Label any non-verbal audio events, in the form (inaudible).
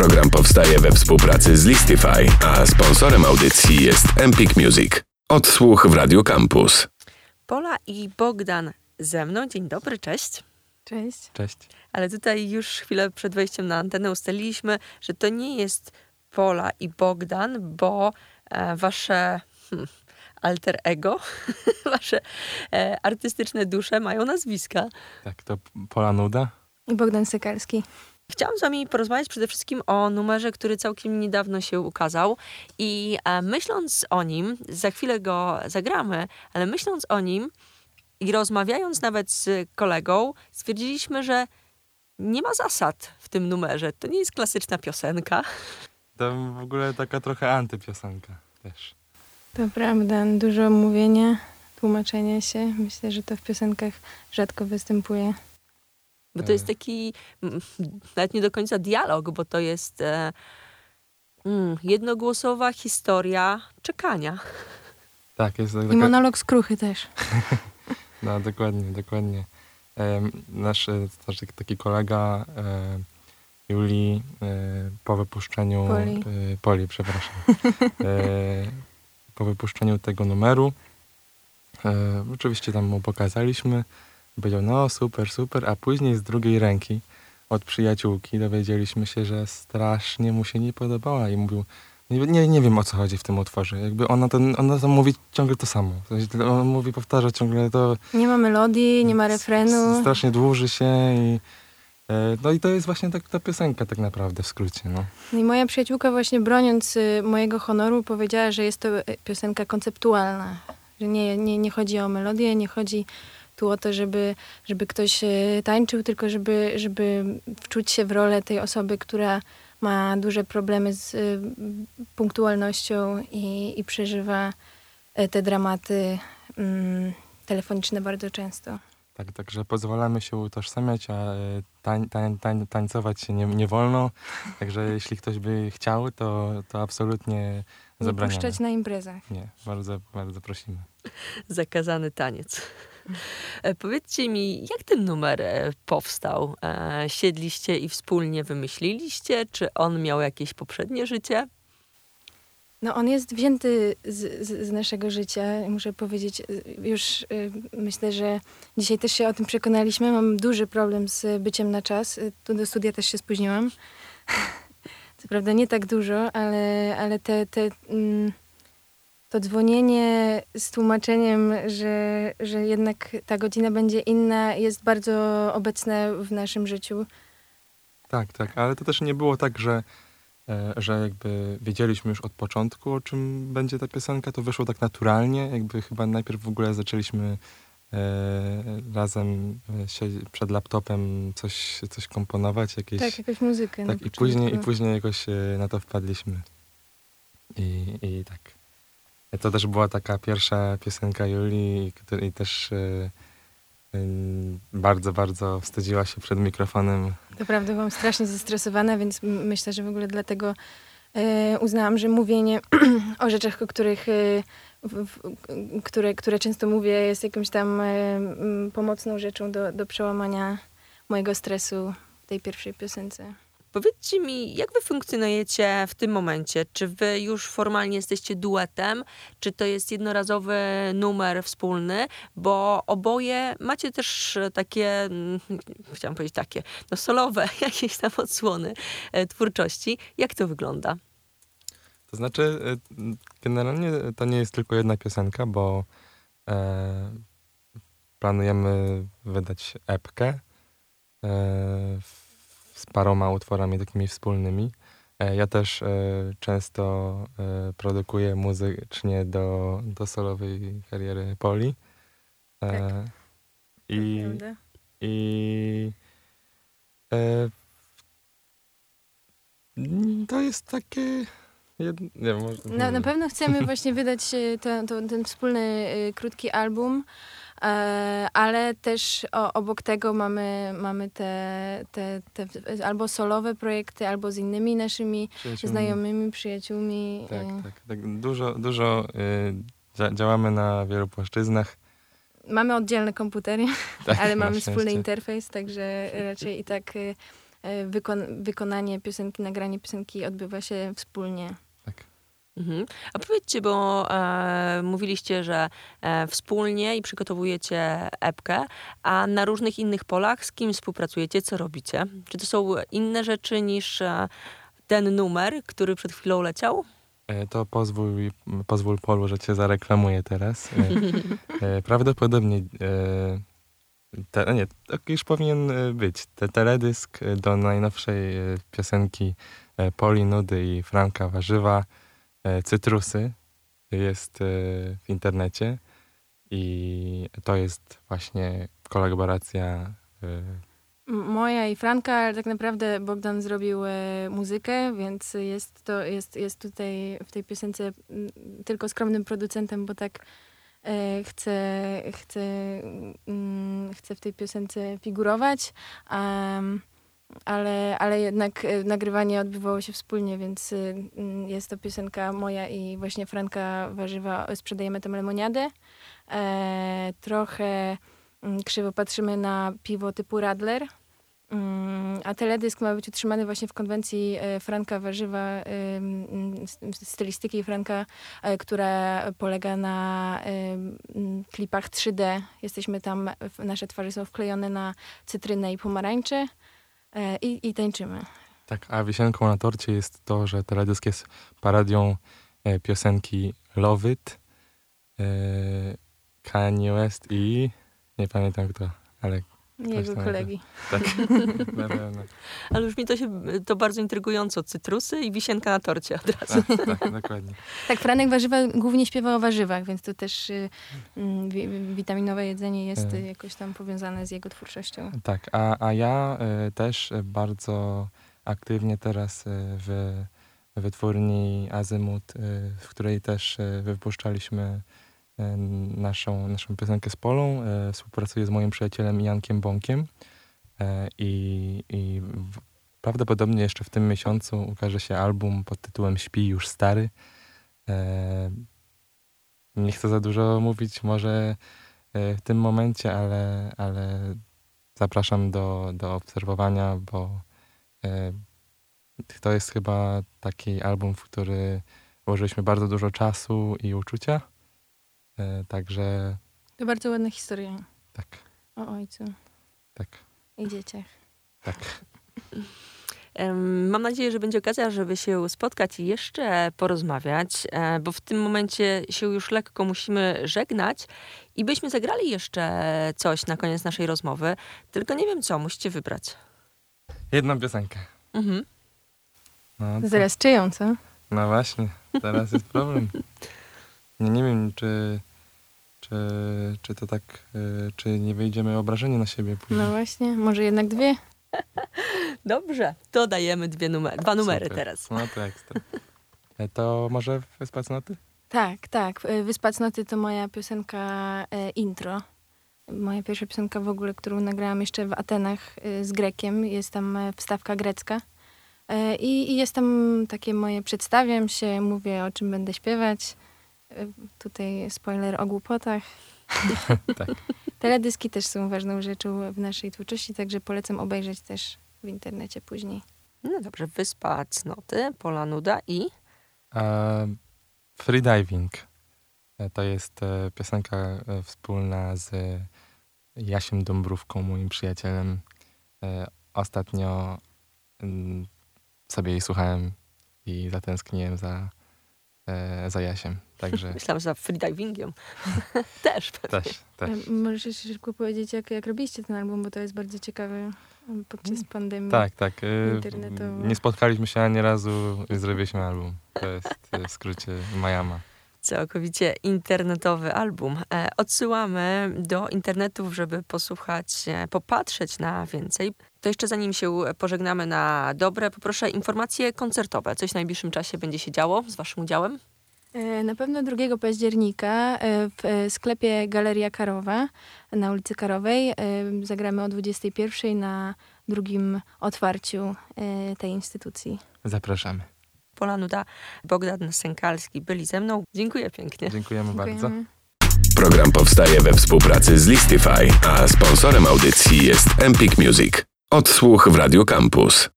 Program powstaje we współpracy z Listify, a sponsorem audycji jest Empik Music. Odsłuch w Radio Campus. Pola i Bogdan ze mną. Dzień dobry, cześć. Cześć. Cześć. Ale tutaj już chwilę przed wejściem na antenę ustaliliśmy, że to nie jest Pola i Bogdan, bo e, wasze hmm, alter ego, (laughs) wasze e, artystyczne dusze mają nazwiska. Tak, to Pola Nuda. I Bogdan Sekalski. Chciałam z wami porozmawiać przede wszystkim o numerze, który całkiem niedawno się ukazał i e, myśląc o nim, za chwilę go zagramy, ale myśląc o nim i rozmawiając nawet z kolegą, stwierdziliśmy, że nie ma zasad w tym numerze. To nie jest klasyczna piosenka. To w ogóle taka trochę antypiosenka też. To prawda, dużo mówienia, tłumaczenia się. Myślę, że to w piosenkach rzadko występuje. Bo to jest Tak. taki mm, nawet nie do końca dialog, bo to jest e, mm, jednogłosowa historia czekania. Tak, jest tak- I taka... monolog skruchy też. (laughs) No, dokładnie, dokładnie. Em, nasz e, znaczy, taki kolega e, Julii e, po wypuszczeniu... Poli. E, Poli, przepraszam. (laughs) E, po wypuszczeniu tego numeru e, oczywiście tam mu pokazaliśmy. Powiedział, no super, super, a później z drugiej ręki od przyjaciółki dowiedzieliśmy się, że strasznie mu się nie podobała i mówił, nie, nie, wiem o co chodzi w tym utworze. Jakby ona, ten, ona tam mówi ciągle to samo. On mówi, powtarza ciągle to. Nie ma melodii, nie ma refrenu. Strasznie dłuży się i e, no i to jest właśnie tak, ta piosenka tak naprawdę w skrócie. No. No I moja przyjaciółka właśnie broniąc y, mojego honoru powiedziała, że jest to y, piosenka konceptualna. Że nie, nie, nie chodzi o melodię, nie chodzi tu o to, żeby, żeby ktoś y, tańczył, tylko żeby, żeby wczuć się w rolę tej osoby, która ma duże problemy z y, punktualnością i, i przeżywa y, te dramaty mm, telefoniczne bardzo często. Tak, także pozwalamy się utożsamiać, a e, tań, tań, tań, tańcować się nie, nie wolno. Także jeśli ktoś by chciał, to, to absolutnie Nie zabraniamy. puszczać na imprezach. Nie, bardzo, bardzo prosimy. zakazany taniec. E, Powiedzcie mi, jak ten numer e, powstał? E, Siedliście i wspólnie wymyśliliście? Czy on miał jakieś poprzednie życie? No on jest wzięty z, z, z naszego życia, muszę powiedzieć. Już myślę, że dzisiaj też się o tym przekonaliśmy. Mam duży problem z byciem na czas. Tu do studia też się spóźniłam. (laughs) Co prawda nie tak dużo, ale, ale te, te, mm, to dzwonienie z tłumaczeniem, że, że jednak ta godzina będzie inna, jest bardzo obecne w naszym życiu. Tak, tak, ale to też nie było tak, że, e, że jakby wiedzieliśmy już od początku, o czym będzie ta piosenka. To wyszło tak naturalnie. Jakby chyba najpierw w ogóle zaczęliśmy e, razem e, przed laptopem coś, coś komponować, jakieś... Tak, jakąś muzykę. Tak, i później, i początku. później jakoś na to wpadliśmy. I, I tak. To też była taka pierwsza piosenka Julii, której też e, em, bardzo, bardzo wstydziła się przed mikrofonem. Naprawdę byłam strasznie zestresowana, więc myślę, że w ogóle dlatego e, uznałam, że mówienie (clears throat) o rzeczach, o których, e, w, w, które, które często mówię, jest jakąś tam m, pomocną rzeczą do, do przełamania mojego stresu w tej pierwszej piosence. Powiedzcie mi, jak wy funkcjonujecie w tym momencie? Czy wy już formalnie jesteście duetem? Czy to jest jednorazowy numer wspólny? Bo oboje macie też e, takie, mm, (laughs) chciałam powiedzieć takie, no solowe (laughs) jakieś tam odsłony e, twórczości. Jak to wygląda? To znaczy, e, generalnie to nie jest tylko jedna piosenka, bo e, planujemy wydać epkę e, w- z paroma utworami takimi wspólnymi. E, ja też e, często e, produkuję muzycznie do, do solowej kariery Poli. Tak. I, Prawda? i to jest takie. Nie, może, Na, na pewno chcemy właśnie wydać ten wspólny krótki album, ale też o, obok tego mamy, mamy te, te, te albo solowe projekty, albo z innymi naszymi przyjaciółmi. znajomymi, przyjaciółmi. Tak, e, tak, tak. Dużo, dużo y, dzia- działamy na wielu płaszczyznach. Mamy oddzielne komputery, (laughs) Tak, ale mamy wspólny interfejs, także raczej i tak y, e, wykon wykonanie piosenki, nagranie piosenki odbywa się wspólnie. Mhm. A powiedzcie, bo e, mówiliście, że e, wspólnie i przygotowujecie epkę, a na różnych innych polach z kim współpracujecie, co robicie? Czy to są inne rzeczy niż e, ten numer, który przed chwilą leciał? E, To pozwól, pozwól Polu, że cię zareklamuję teraz. E, e, Prawdopodobnie te, nie, tak już powinien być. Te, teledysk do najnowszej piosenki Poli Nudy i Franka Warzywa Cytrusy jest e, w internecie i to jest właśnie kolaboracja e, Moja i Franka, ale tak naprawdę Bogdan zrobił e, muzykę, więc jest to jest, jest tutaj w tej piosence tylko skromnym producentem, bo tak e, chce, mm, chce w tej piosence figurować. Am, ale, ale jednak e, nagrywanie odbywało się wspólnie, więc y, mm, jest to piosenka moja i właśnie Franka Warzywa Sprzedajemy tam lemoniadę. E, trochę mm, krzywo patrzymy na piwo typu Radler. Mm, A teledysk ma być utrzymany właśnie w konwencji e, Franka Warzywa, s- stylistyki Franka, e, która polega na klipach 3D. Jesteśmy tam, nasze twarze są wklejone na cytrynę i pomarańcze e, i, i tańczymy. Tak, a wisienką na torcie jest to, że teledysk jest parodią e, piosenki Love It, e, Kanye West i nie pamiętam kto, ale Jego tam kolegi. tak, na pewno. (laughs) Ale już mi to się to bardzo intrygująco. Cytrusy i wisienka na torcie od razu. Tak, tak, dokładnie. (laughs) Tak, Franek Warzywa głównie śpiewa o warzywach, więc to też y, wi- witaminowe jedzenie jest E. y, jakoś tam powiązane z jego twórczością. Tak, a, a ja e, też bardzo aktywnie teraz e, w wytwórni Azymut, e, w której też wypuszczaliśmy naszą, naszą piosenkę z Polą. E, Współpracuję z moim przyjacielem Jankiem Bąkiem e, i, i prawdopodobnie jeszcze w tym miesiącu ukaże się album pod tytułem Śpi już stary. E, Nie chcę za dużo mówić może e, w tym momencie, ale, ale zapraszam do, do obserwowania, bo e, to jest chyba taki album, w który włożyliśmy bardzo dużo czasu i uczucia. E, także To bardzo ładna historia tak, o ojcu tak, i dzieciach. tak. Mam nadzieję, że będzie okazja, żeby się spotkać i jeszcze porozmawiać, e, bo w tym momencie się już lekko musimy żegnać i byśmy zagrali jeszcze coś na koniec naszej rozmowy, tylko nie wiem co, musicie wybrać. Jedną piosenkę. Mhm. No, to- Zaraz czyją, co? no właśnie, teraz jest problem. (laughs) Nie, nie wiem, czy, czy, czy to tak, e, czy nie wyjdziemy obrażeni na siebie później. No właśnie, może jednak dwie? (laughs) Dobrze, to dajemy dwie numery, dwa numery Super. teraz. No to ekstra. E, To może Wyspa Cnoty? Tak, tak. Y, Wyspa Cnoty to moja piosenka e, intro. Moja pierwsza piosenka w ogóle, którą nagrałam jeszcze w Atenach z Grekiem. Jest tam e, wstawka grecka. E, I, I jest tam takie moje, przedstawiam się, mówię o czym będę śpiewać. Tutaj spoiler o głupotach. (laughs) Tak. Teledyski też są ważną rzeczą w naszej twórczości, także polecam obejrzeć też w internecie później. No dobrze, Wyspa Cnoty, Pola Nuda i... E, Freediving. To jest e, piosenka e, wspólna z Jasiem Dąbrówką, moim przyjacielem. E, Ostatnio mm, sobie jej słuchałem i zatęskniłem za, e, za Jasiem. Także (laughs) Myślałam, że za freedivingiem. (laughs) Też pewnie. też, też. Możesz jeszcze szybko powiedzieć, jak, jak robiliście ten album, bo to jest bardzo ciekawe e, podczas pandemii. Tak, tak. e, Internetowo. Nie spotkaliśmy się ani razu i zrobiliśmy album. To jest e, w skrócie Majama. Całkowicie internetowy album. Odsyłamy do internetów, żeby posłuchać, popatrzeć na więcej. To jeszcze zanim się pożegnamy na dobre, poproszę informacje koncertowe. Coś w najbliższym czasie będzie się działo z waszym udziałem? E, Na pewno 2 października e, w e, sklepie Galeria Karowa na ulicy Karowej e, zagramy o 21 na drugim otwarciu e, tej instytucji. Zapraszamy. Pola Nuda, Bogdan Sękalski byli ze mną. Dziękuję pięknie. Dziękujemy bardzo. Dziękujemy. Program powstaje we współpracy z Listify, a sponsorem audycji jest Empik Music. Odsłuch w Radio Campus.